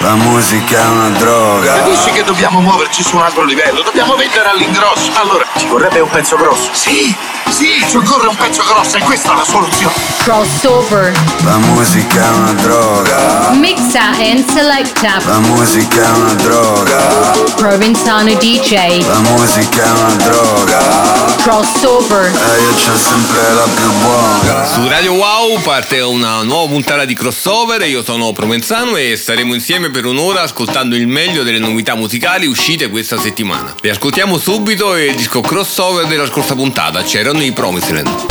La musica è una droga. Capisci che dobbiamo muoverci su un altro livello? Dobbiamo vendere all'ingrosso. Allora, ci vorrebbe un pezzo grosso. Sì, sì, ci occorre un pezzo grosso e questa è la soluzione. Crossover. La musica è una droga. Mixa and selecta. La musica è una droga. Provenzano DJ. La musica è una droga. Crossover. E io c'ho sempre la più buona. Su Radio Wow parte una nuova puntata di crossover. Io sono Provenzano e staremo insieme per un'ora ascoltando il meglio delle novità musicali uscite questa settimana. Le ascoltiamo subito il disco crossover della scorsa puntata. C'erano i Promiseland.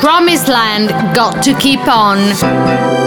Promised Land got to keep on.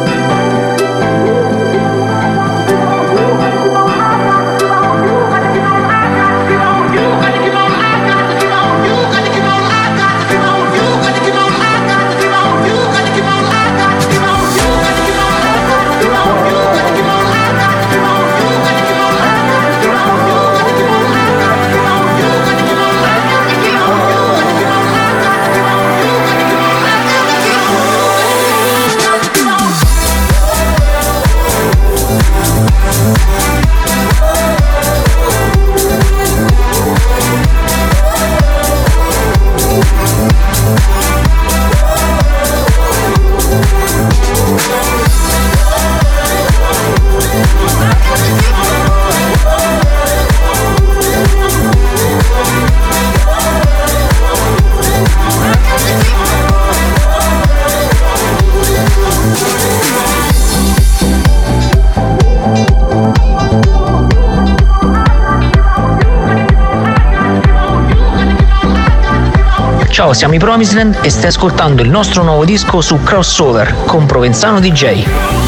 Ciao, siamo i Promisland e stai ascoltando il nostro nuovo disco su Crossover con Provenzano DJ.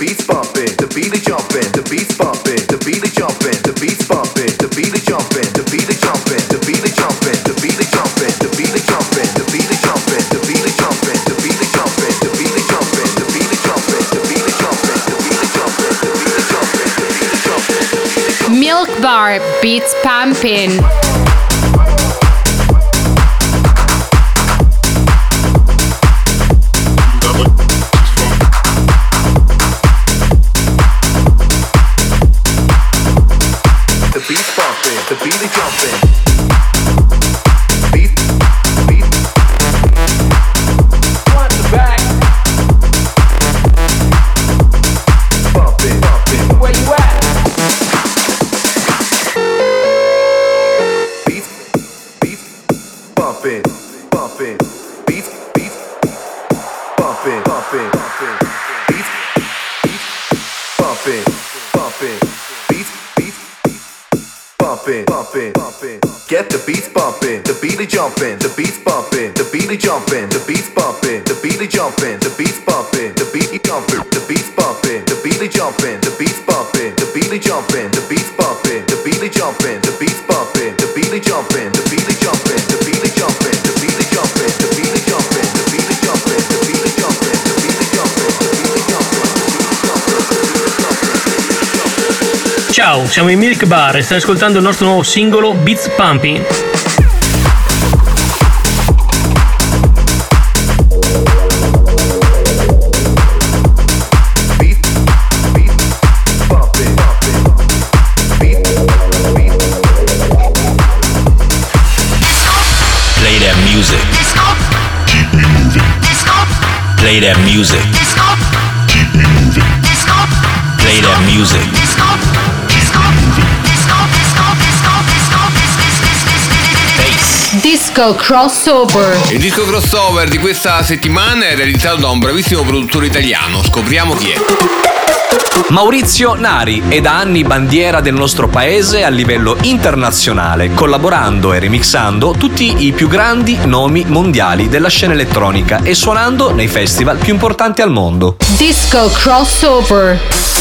Beats beats pumping. Jumping, the beats bumping, the beat jumping, the beats bumping, the beat jumping, the beats bumping, the beat jumping, the beats bumping, the beat jumping, the beats bumping, the beat jumping, the beats bumping, the beat jumping, the beats bumping, the beat jumping, the beat jumping, the beat jumping, the beat jumping, the beat jumping, the beat jumping, the beat jumping, the beat jumping, the beat jumping. Ciao, siamo i Milk Bar e stai ascoltando il nostro nuovo singolo Beats Pumping. Play that music. Keep me moving. Play that music. Disco crossover. Il disco crossover di questa settimana è realizzato da un bravissimo produttore italiano. Scopriamo chi è. Maurizio Nari è da anni bandiera del nostro paese a livello internazionale, collaborando e remixando tutti i più grandi nomi mondiali della scena elettronica e suonando nei festival più importanti al mondo. Disco crossover.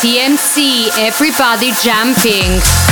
TMC, everybody jumping.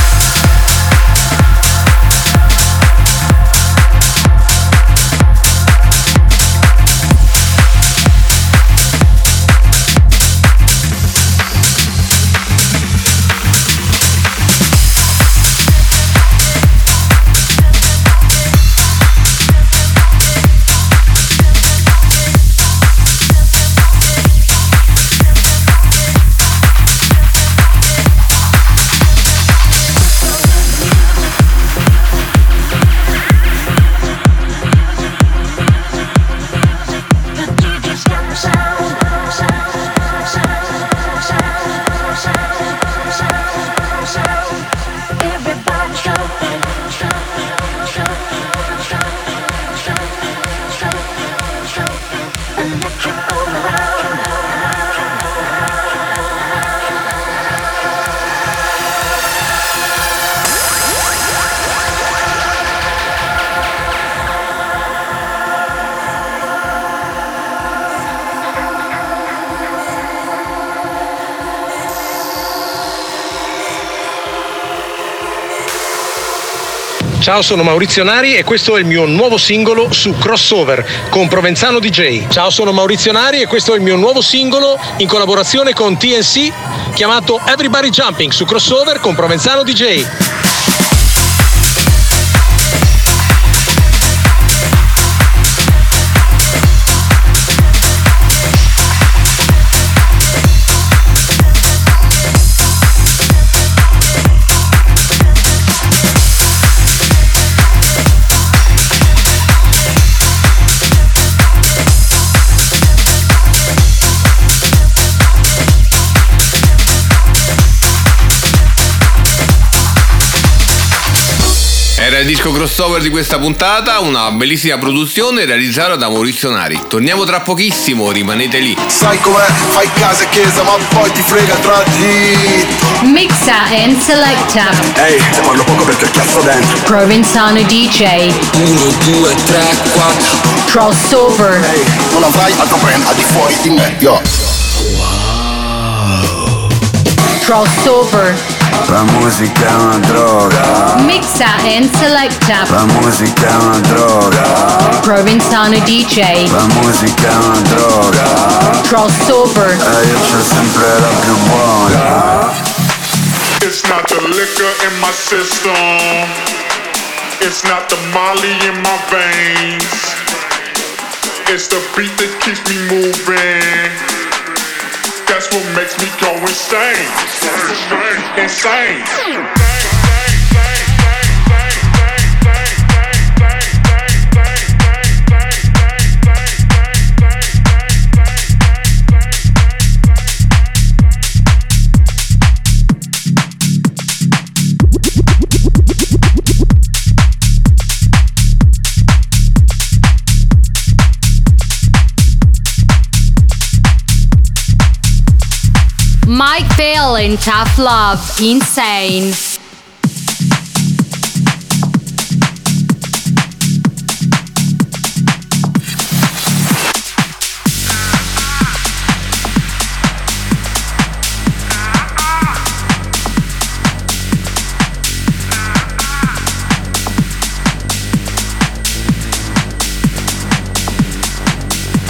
Ciao, sono Maurizio Nari e questo è il mio nuovo singolo su Crossover con Provenzano DJ. Ciao, sono Maurizio Nari e questo è il mio nuovo singolo in collaborazione con TNC chiamato Everybody Jumping su Crossover con Provenzano DJ. Il disco crossover di questa puntata, una bellissima produzione realizzata da Maurizio Nari. Torniamo tra pochissimo, rimanete lì. Sai com'è? Fai casa e chiesa, ma poi ti frega tra di. Mixa and selecta. Ehi, se parlo poco perché ho chiasso dentro. Provenzano DJ. 1, 2, 3, 4. Crossover. Ehi, non avrai altro brand al di fuori di me, yo. Crossover. La musica è una droga. Mixa and selecta. La musica è una droga. Provenzano DJ. La musica è una droga. Crossover. E io c'ho sempre la più buona. It's not the liquor in my system. It's not the molly in my veins. It's the beat that keeps me moving. That's what makes me go insane. Insane. Mike Bill in Tough Love, Insane.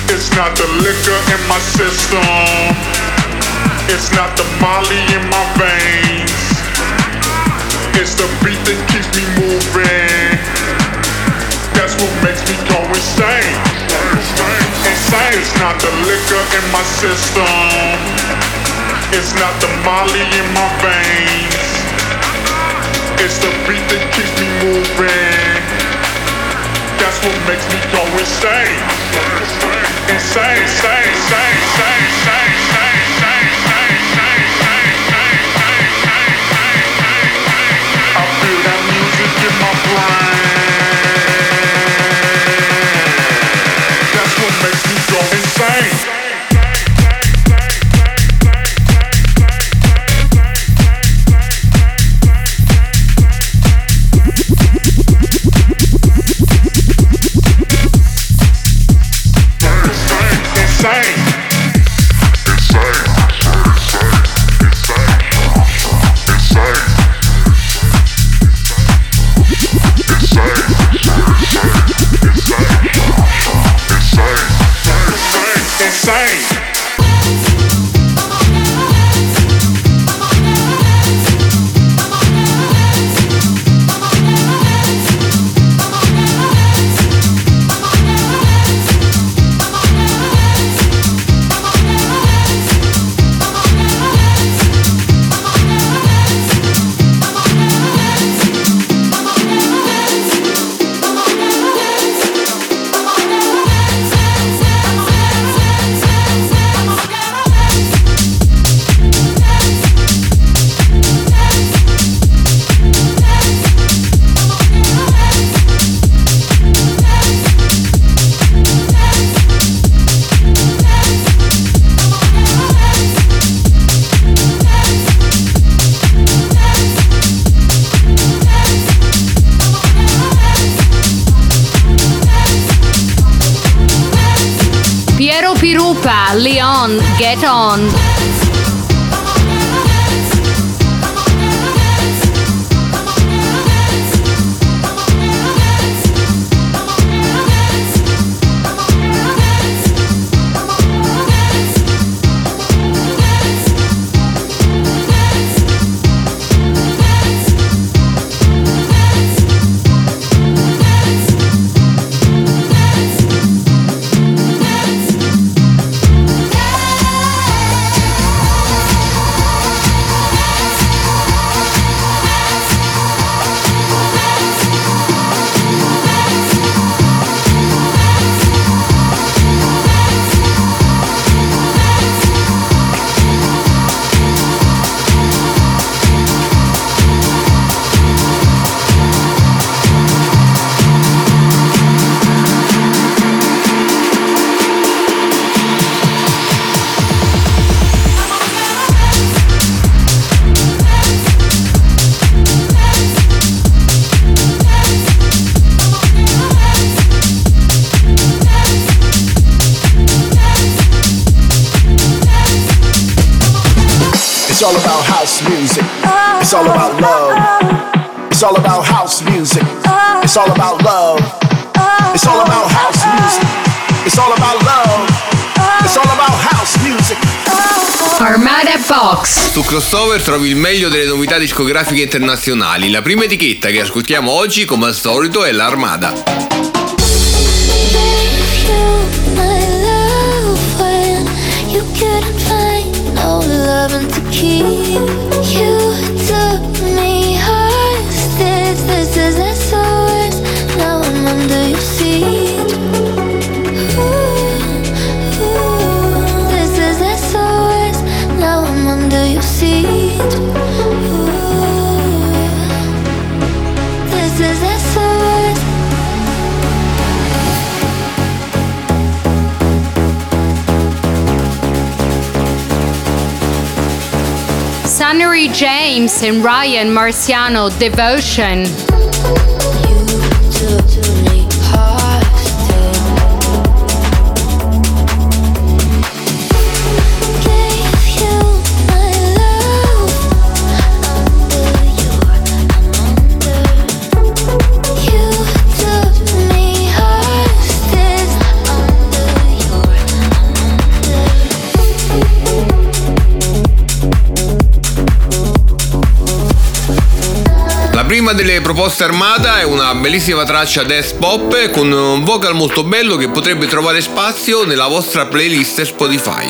It's not the liquor in my system it's not the molly in my veins. It's the beat that keeps me moving. That's what makes me go insane. Insane. It's not the liquor in my system. It's not the molly in my veins. It's the beat that keeps me moving. That's what makes me go insane. Insane, insane, insane, Pally Leon, get on. It's all about house music. It's all about love. It's all about house music. It's all about love. It's all about house music. It's all about love. It's all about house music. Armada Box. Su Crossover trovi il meglio delle novità discografiche internazionali. La prima etichetta che ascoltiamo oggi, come al solito, è l'Armada. James and Ryan Marciano, Devotion. Prima delle proposte armata è una bellissima traccia dance pop con un vocal molto bello che potrebbe trovare spazio nella vostra playlist Spotify.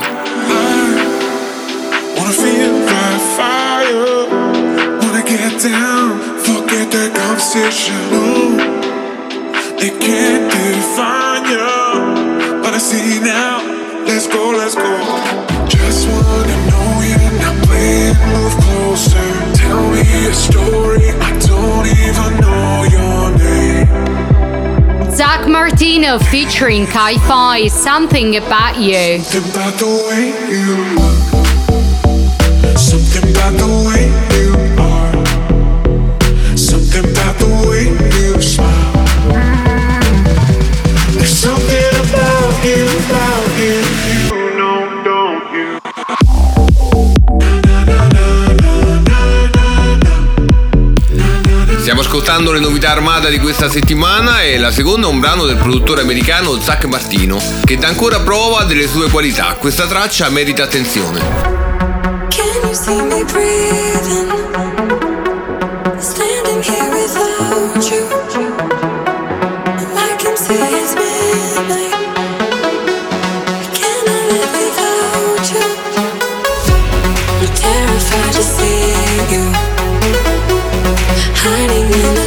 Story. I don't even know your name. Zach Martino featuring Kai Fi, Something About You. Something about the way you look. Something about the way ascoltando le novità armata di questa settimana e la seconda è un brano del produttore americano Zach Martino, che dà ancora prova delle sue qualità. Questa traccia merita attenzione. Can you see me breathing? Standing here without you. Hiding in the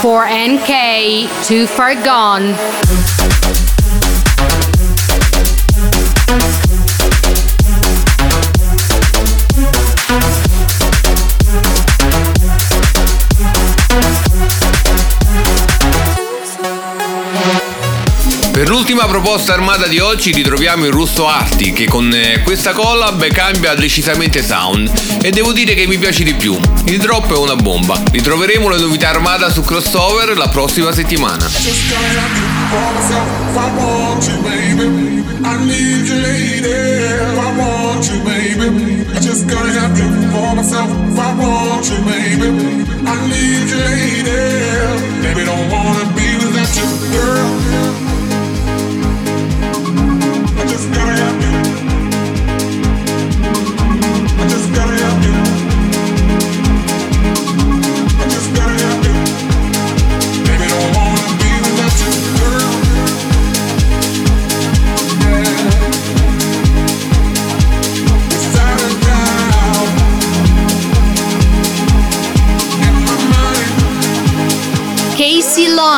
for NK to Fargone. L'ultima proposta armata di oggi ritroviamo il russo Arti che con eh, questa collab cambia decisamente sound e devo dire che mi piace di più. Il drop è una bomba. Ritroveremo le novità armata su crossover la prossima settimana. Just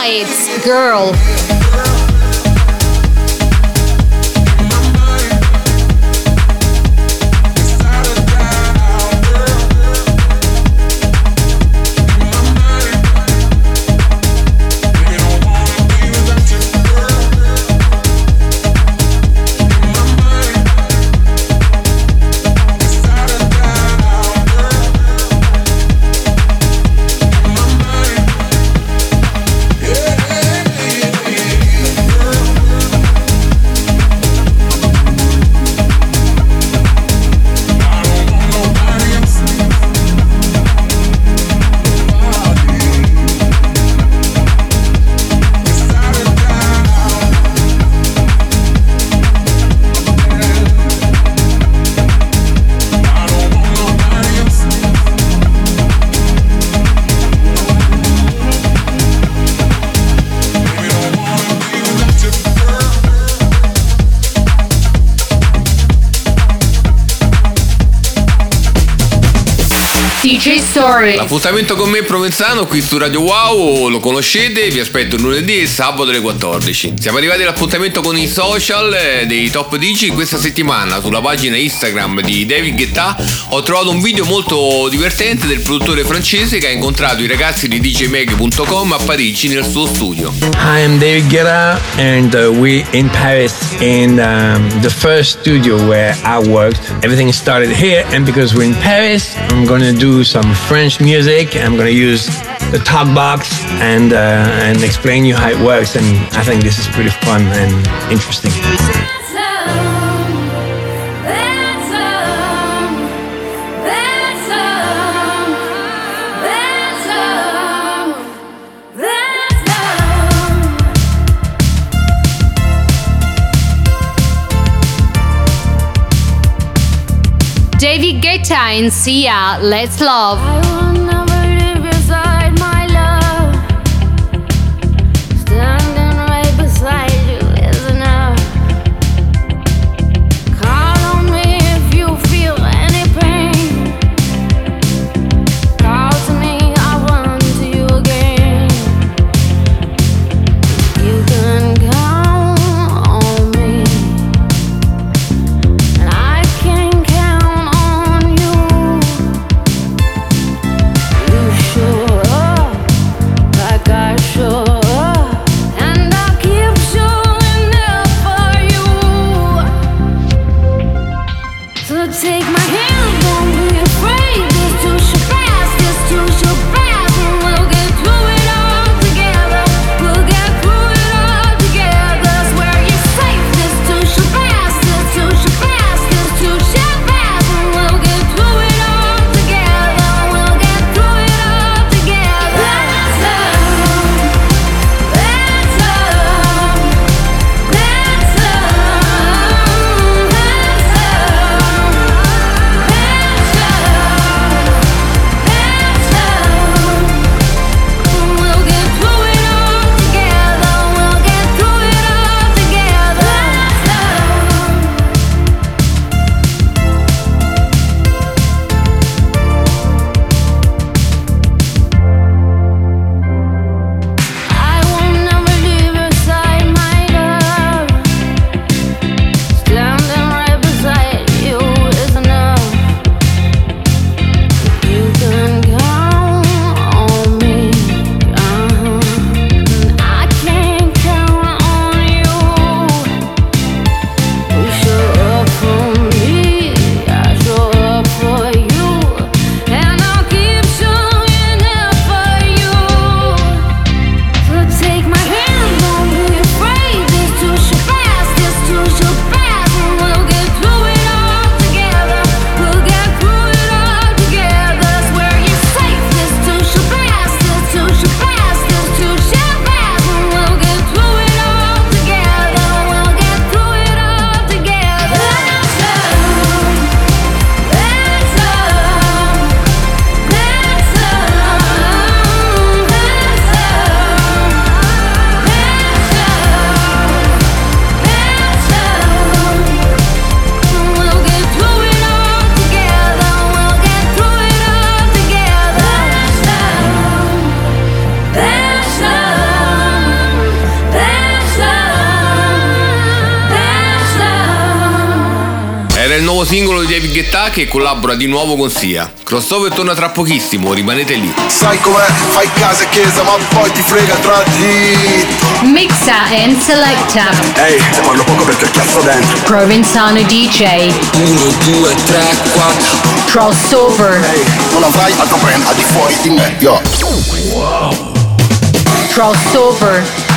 It's Girl. Story. L'appuntamento con me Provenzano qui su Radio Wow lo conoscete, vi aspetto lunedì e sabato alle 14. Siamo arrivati all'appuntamento con i social eh, dei top 10 questa settimana sulla pagina Instagram di David Guetta ho trovato un video molto divertente del produttore francese che ha incontrato i ragazzi di djmag.com a Parigi nel suo studio. Hi, I'm David Guetta, and uh, we in Paris in um, the first studio where I worked. Everything started here, and because we're in Paris, I'm gonna do some French French music. I'm going to use the talk box and, uh, and explain you how it works. And I think this is pretty fun and interesting. David Guetta and Sia, Let's Love. Benetà che collabora di nuovo con Sia. Crossover torna tra pochissimo, rimanete lì. Sai com'è, fai casa e chiesa, ma poi ti frega tra di. Mixa and selecta. Ehi, hey, se parlo poco perché cazzo dentro. Provinzano DJ. 1, 2, 3, 4. Crossover. Ehi, hey, non avrai altro brand al di fuori di me, yo. Wow. Crossover.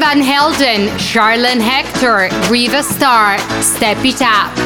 Van Helden, Charlene Hector, Riva Star, Steppy Tap.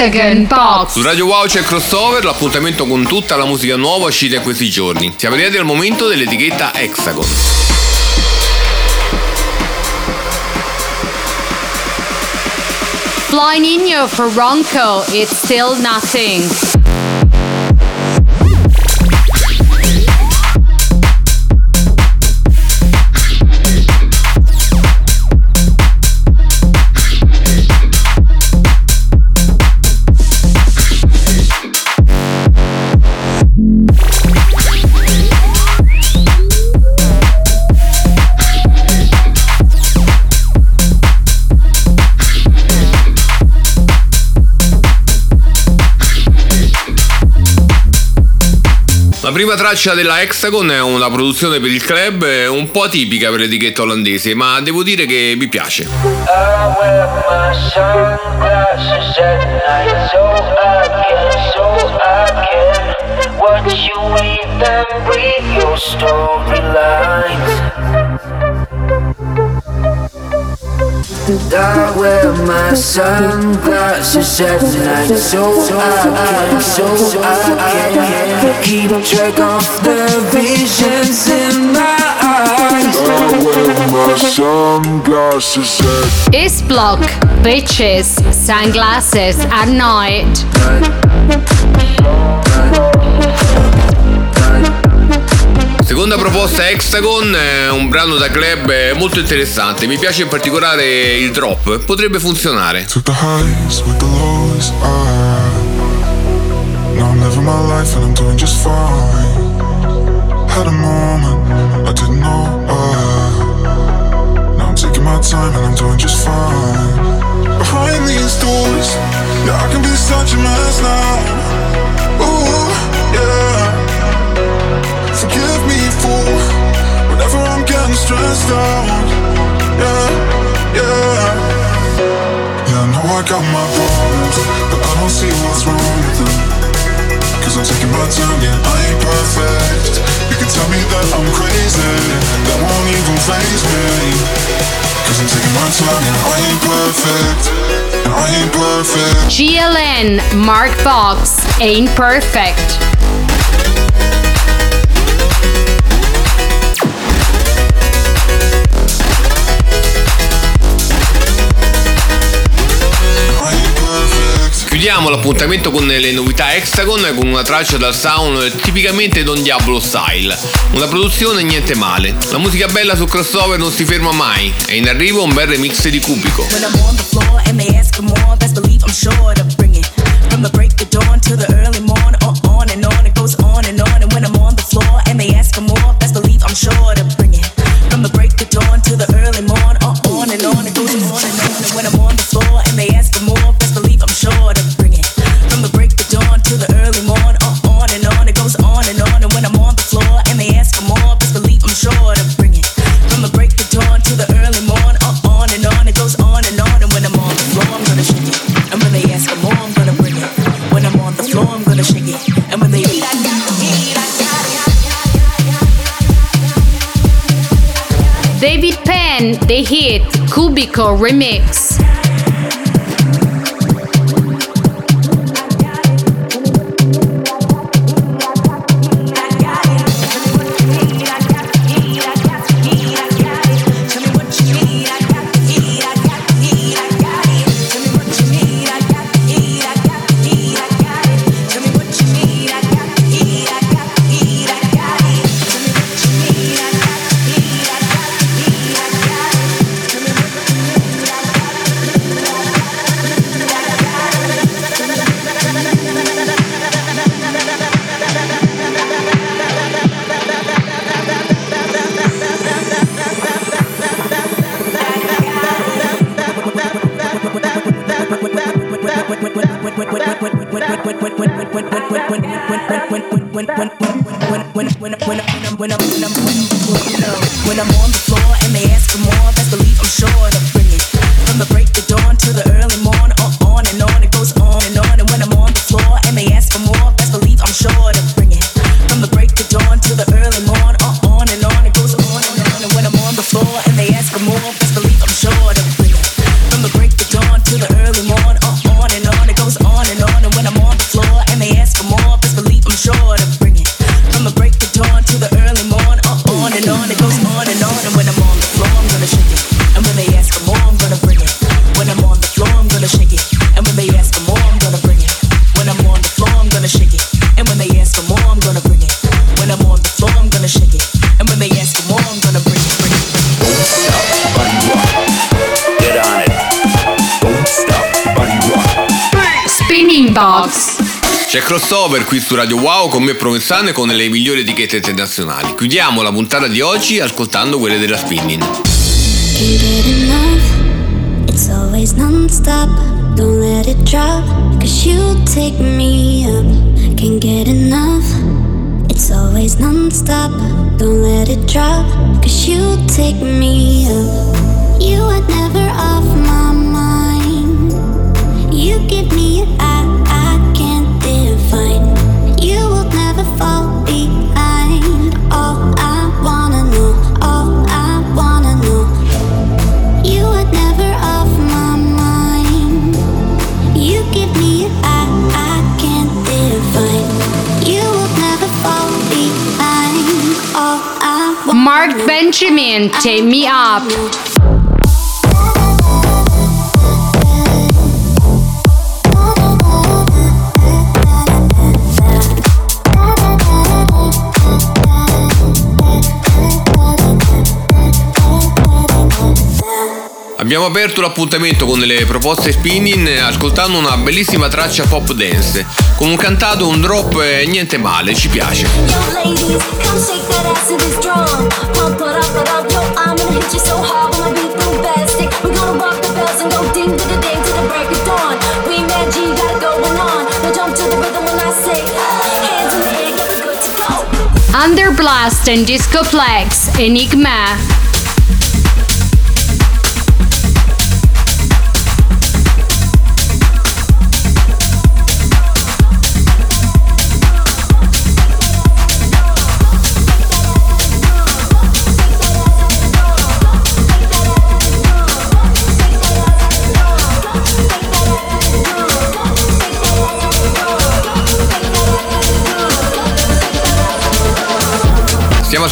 Hexagon Box. Su Radio Wow c'è crossover, l'appuntamento con tutta la musica nuova uscita in questi giorni. Siamo arrivati al momento dell'etichetta Hexagon. Flying in you for Ronco, it's still nothing. La prima traccia della Hexagon è una produzione per il club un po' atipica per l'etichetta olandese, ma devo dire che mi piace. Watch you leave them breathe your storylines. I wear my sunglasses at night so I can, so I can keep track of the visions in my eyes. I wear my sunglasses at Is block, bitches, sunglasses at night. Seconda proposta Hexagon, un brano da club molto interessante, mi piace in particolare il drop, potrebbe funzionare. Took the highs with the lows. I now I'm living my life and I'm doing just fine. Had a moment I didn't know why. Now I'm taking my time and I'm doing just fine. Behind these doors, yeah, I can be such a mess now. Out. Yeah, yeah. Yeah, I know I got my problems, but I don't see what's wrong with them. Cause I'm taking my time, yeah, I ain't perfect. You can tell me that I'm crazy, that won't even me. Cause I'm taking my time, yeah, I ain't perfect. And I ain't perfect. GLN, Mark Box, ain't perfect. Chiudiamo l'appuntamento con le novità Hexagon con una traccia dal sound tipicamente Don Diablo style. Una produzione niente male. La musica bella su crossover non si ferma mai. È in arrivo un bel remix di Cubico. From the break of dawn to the early morn, Hit, Cubico Remix. Box. C'è crossover qui su Radio Wow con me Provenzano e con le migliori etichette internazionali. Chiudiamo la puntata di oggi ascoltando quelle della Spinning. Can't get enough. It's always non-stop. Don't let it drop. Cause you take me up. Can't get enough. It's always non-stop. Don't let it drop. Cause you take me up. You are never off my mind. You give me Benjamin, take me up. Abbiamo aperto l'appuntamento con le proposte spinning ascoltando una bellissima traccia pop dance con un cantato, un drop e niente male, ci piace. ladies, come shake that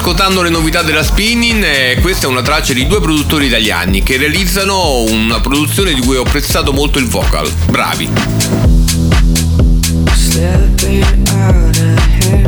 ascoltando le novità della Spinning e questa è una traccia di due produttori italiani che realizzano una produzione di cui ho apprezzato molto il vocal. Bravi. Slipping out of hand.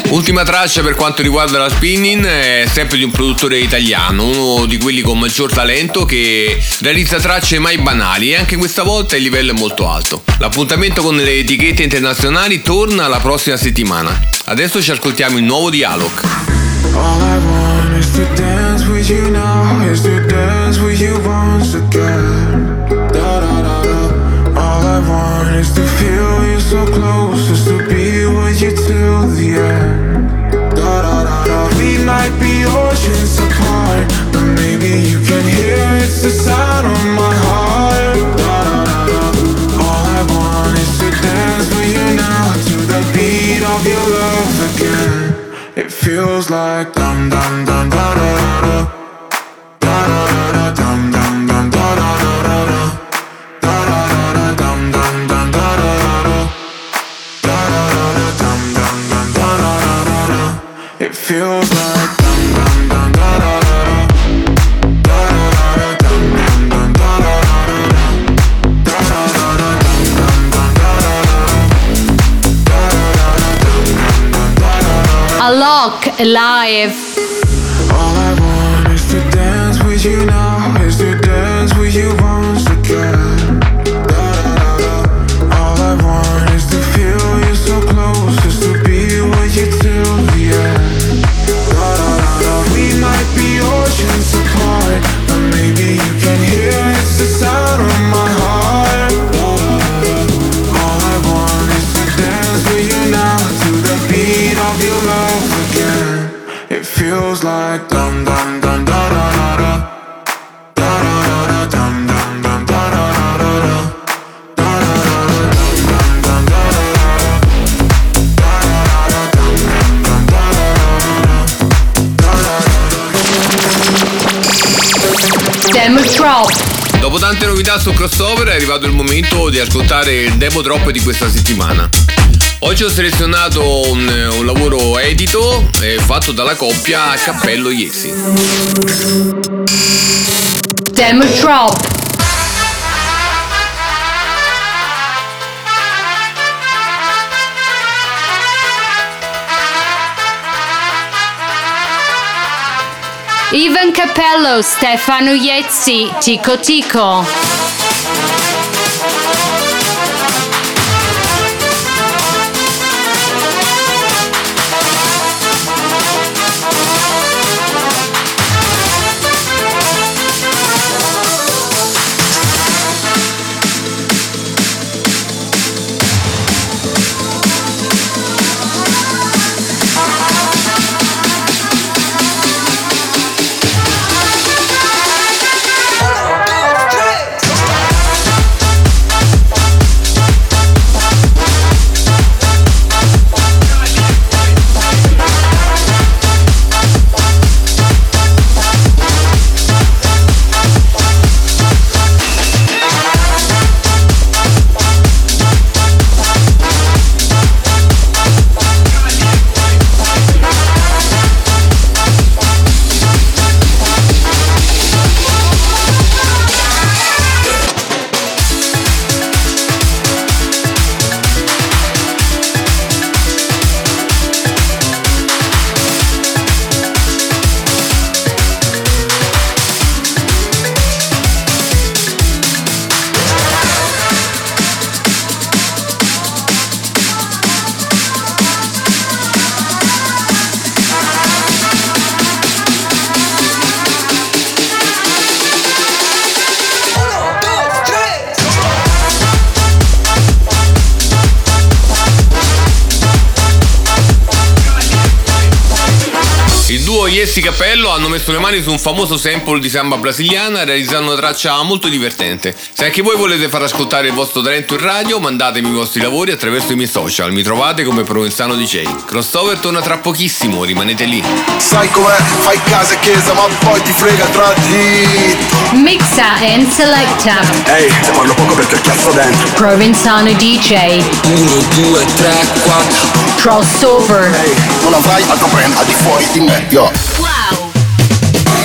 Ultima traccia per quanto riguarda la spinning è sempre di un produttore italiano, uno di quelli con maggior talento che realizza tracce mai banali e anche questa volta il livello è molto alto. L'appuntamento con le etichette internazionali torna la prossima settimana. Adesso ci ascoltiamo il nuovo di Alok. All I want is to dance with you now, is to dance with you once again. Da da da da. All I want is to feel you so close, is to be with you till the end. might be oceans apart But maybe you can hear it's the sound of my heart All I want is to dance with you now To the beat of your love again It feels like dum dum dum da da da Da da da da dum dum dum da da da da da Da da da da dum dum dum da da da da Da da da da dum dum dum da da da da It feels alive. Su crossover è arrivato il momento di ascoltare il demo drop di questa settimana. Oggi ho selezionato un, un lavoro edito eh, fatto dalla coppia Cappello Iesi. Demo drop. Ivan Capello, Stefano Iezzi, Tico Tico. Iesi Capello hanno messo le mani su un famoso sample di samba brasiliana realizzando una traccia molto divertente. Se anche voi volete far ascoltare il vostro talento in radio, mandatemi i vostri lavori attraverso i miei social. Mi trovate come Provenzano DJ. Crossover torna tra pochissimo, rimanete lì. Sai com'è? Fai casa e chiesa, ma poi ti frega il tragitto. Mixa and selecta. Ehi, se parlo poco perché cazzo dentro. Provenzano DJ. 1, 2, 3, 4. Crossover. Ehi, non avrai altro brand al di fuori di me, yo.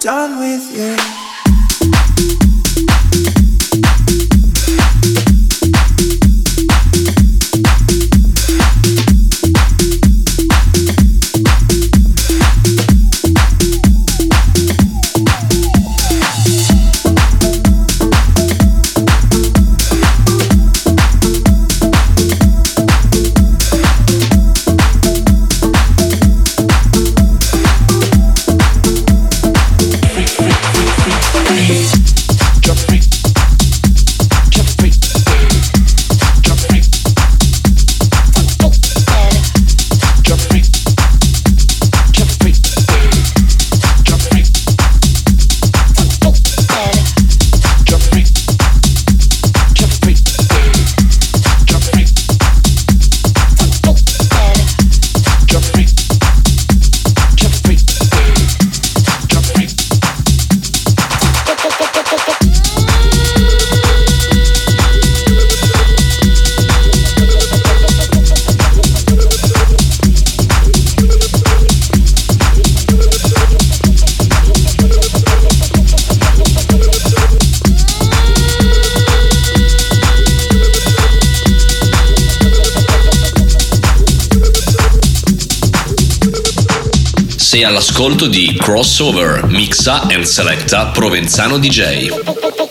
Done with you. Crossover, mixa and selecta Provenzano DJ.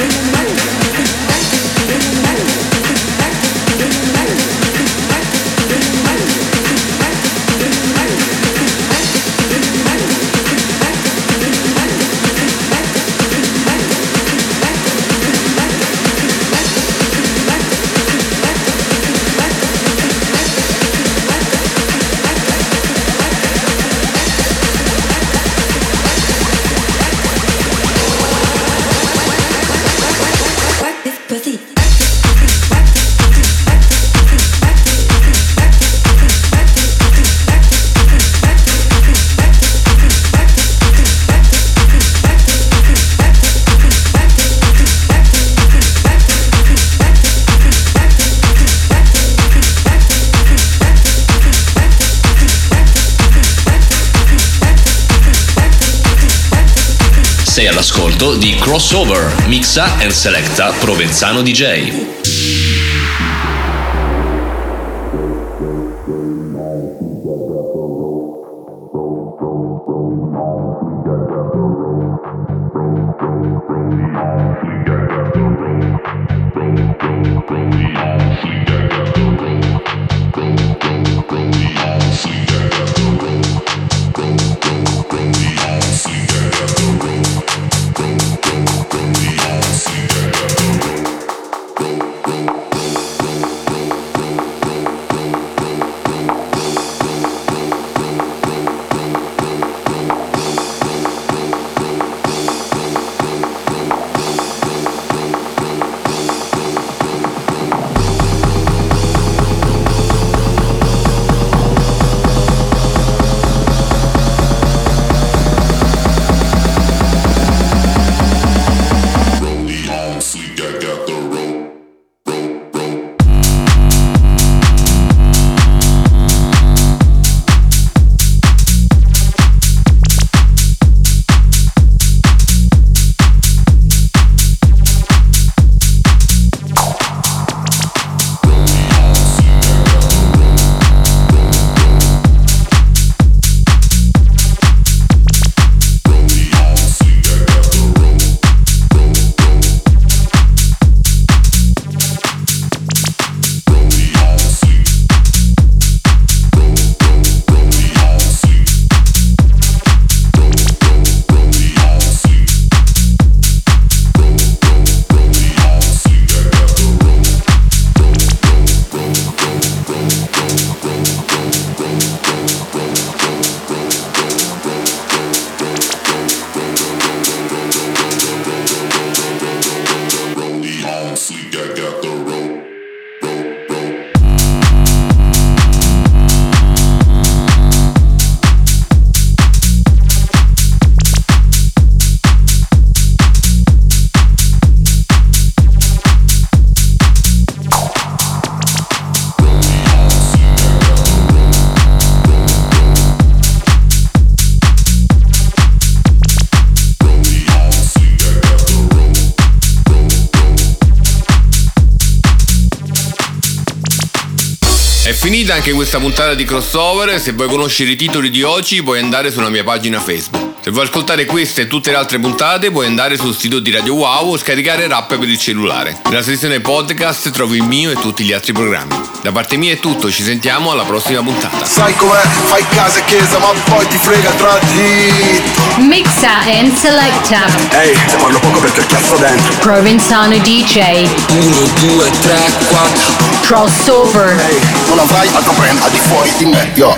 Then I'm all'ascolto di Crossover, mixa and selecta Provenzano DJ. Thank finita anche questa puntata di crossover. Se vuoi conoscere i titoli di oggi, puoi andare sulla mia pagina Facebook. Se vuoi ascoltare queste e tutte le altre puntate, puoi andare sul sito di Radio Wow o scaricare Rap per il cellulare. Nella sezione podcast trovi il mio e tutti gli altri programmi. Da parte mia è tutto, ci sentiamo alla prossima puntata. Sai com'è? Fai casa e chiesa, ma poi ti frega tra di. Mixa and selecta. Ehi, te parlo poco perché il cazzo dentro. Provenzano DJ. 1, 2, 3, 4. Crossover. Non avrai altro brand al di fuori di me, yo.